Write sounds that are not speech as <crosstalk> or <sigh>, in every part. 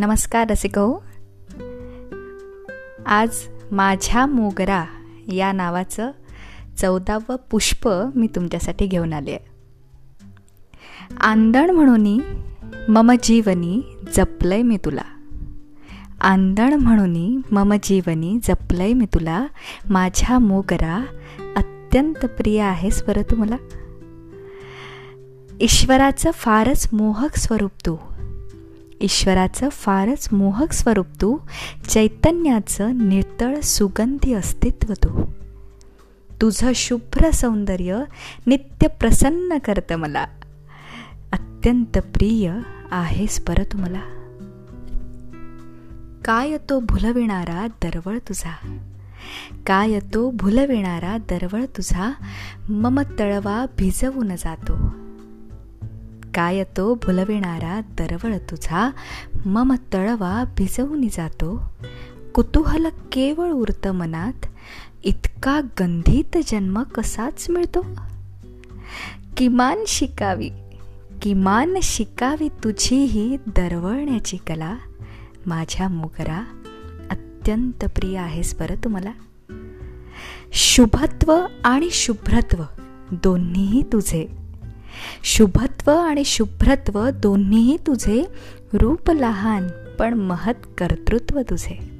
नमस्कार रसिको आज माझ्या मोगरा या नावाचं चौदावं पुष्प मी तुमच्यासाठी घेऊन आले आहे. आंदण म्हणून मम जीवनी जपलंय मी तुला. आंदण म्हणून मम जीवनी जपलंय मी तुला. माझ्या मोगरा अत्यंत प्रिय आहेस बरं तू मला. ईश्वराचं फारच मोहक स्वरूप तू. ईश्वराचं फारच मोहक स्वरूप तू चैतन्याचं नितळ सुगंधी अस्तित्व तू. तुझं शुभ्र सौंदर्य नित्य प्रसन्न करतं मला. अत्यंत प्रिय आहेस बरं तू मला. काय तो भुलविणारा दरवळ तुझा? काय तो भुलविणारा दरवळ तुझा? मम तळवा भिजवून जातो. काय तो भुलविणारा दरवळ तुझा मम तळवा भिजवून जातो. कुतूहल केवळ उरत मनात इतका गंधित जन्म कसाच मिळतो? किमान शिकावी किमान शिकावी तुझी ही दरवळण्याची कला. माझ्या मोगरा अत्यंत प्रिय आहेस बरं तुम्हाला. शुभत्व आणि शुभ्रत्व दोन्हीही तुझे. शुभत्व आणि शुभ्रत्व दोन्हीही तुझे रूप लहान पण महत् कर्तृत्व तुझे.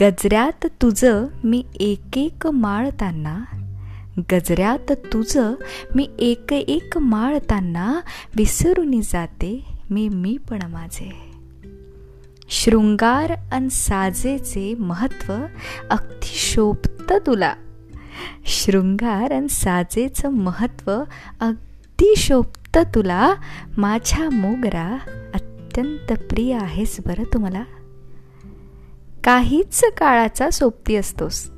गजऱ्यात तुझं मी एक एक माळताना गजऱ्यात तुझं मी एक एक माळताना विसरून जाते मी मी पण माझे. शृंगार अन साजेचे महत्त्व अगदी शोभत तुला. शृंगार अन साजेचं महत्त्व अगदी किती शोभत तुला माझ्या मोगरा अत्यंत प्रिय आहेस बरं तुम्हाला. काहीच काळाचा सोबती असतोस.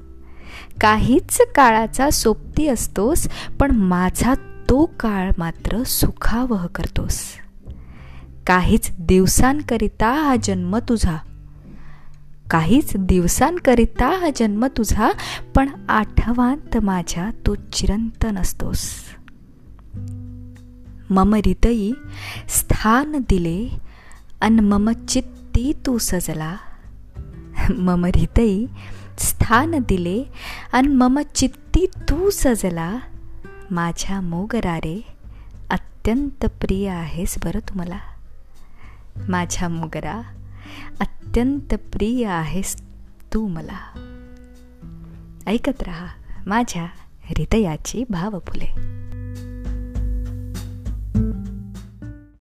काहीच काळाचा सोबती असतोस पण माझा तो काळ मात्र सुखावह करतोस. काहीच दिवसांकरिता हा जन्म तुझा. काहीच दिवसांकरिता हा जन्म तुझा पण आठवांत माझ्या तू चिरंतन असतोस मम हृदयी स्थान दिले अन मम चित्ती तू सजला. <laughs> मम हृदयी स्थान दिले अन मम चित्ती तू सजला. माझ्या मोगरारे अत्यंत प्रिय आहेस बरं तुम्हाला. माझ्या मोगरा अत्यंत प्रिय आहेस तू मला. ऐकत रहा माझ्या हृदयाची भावफुले.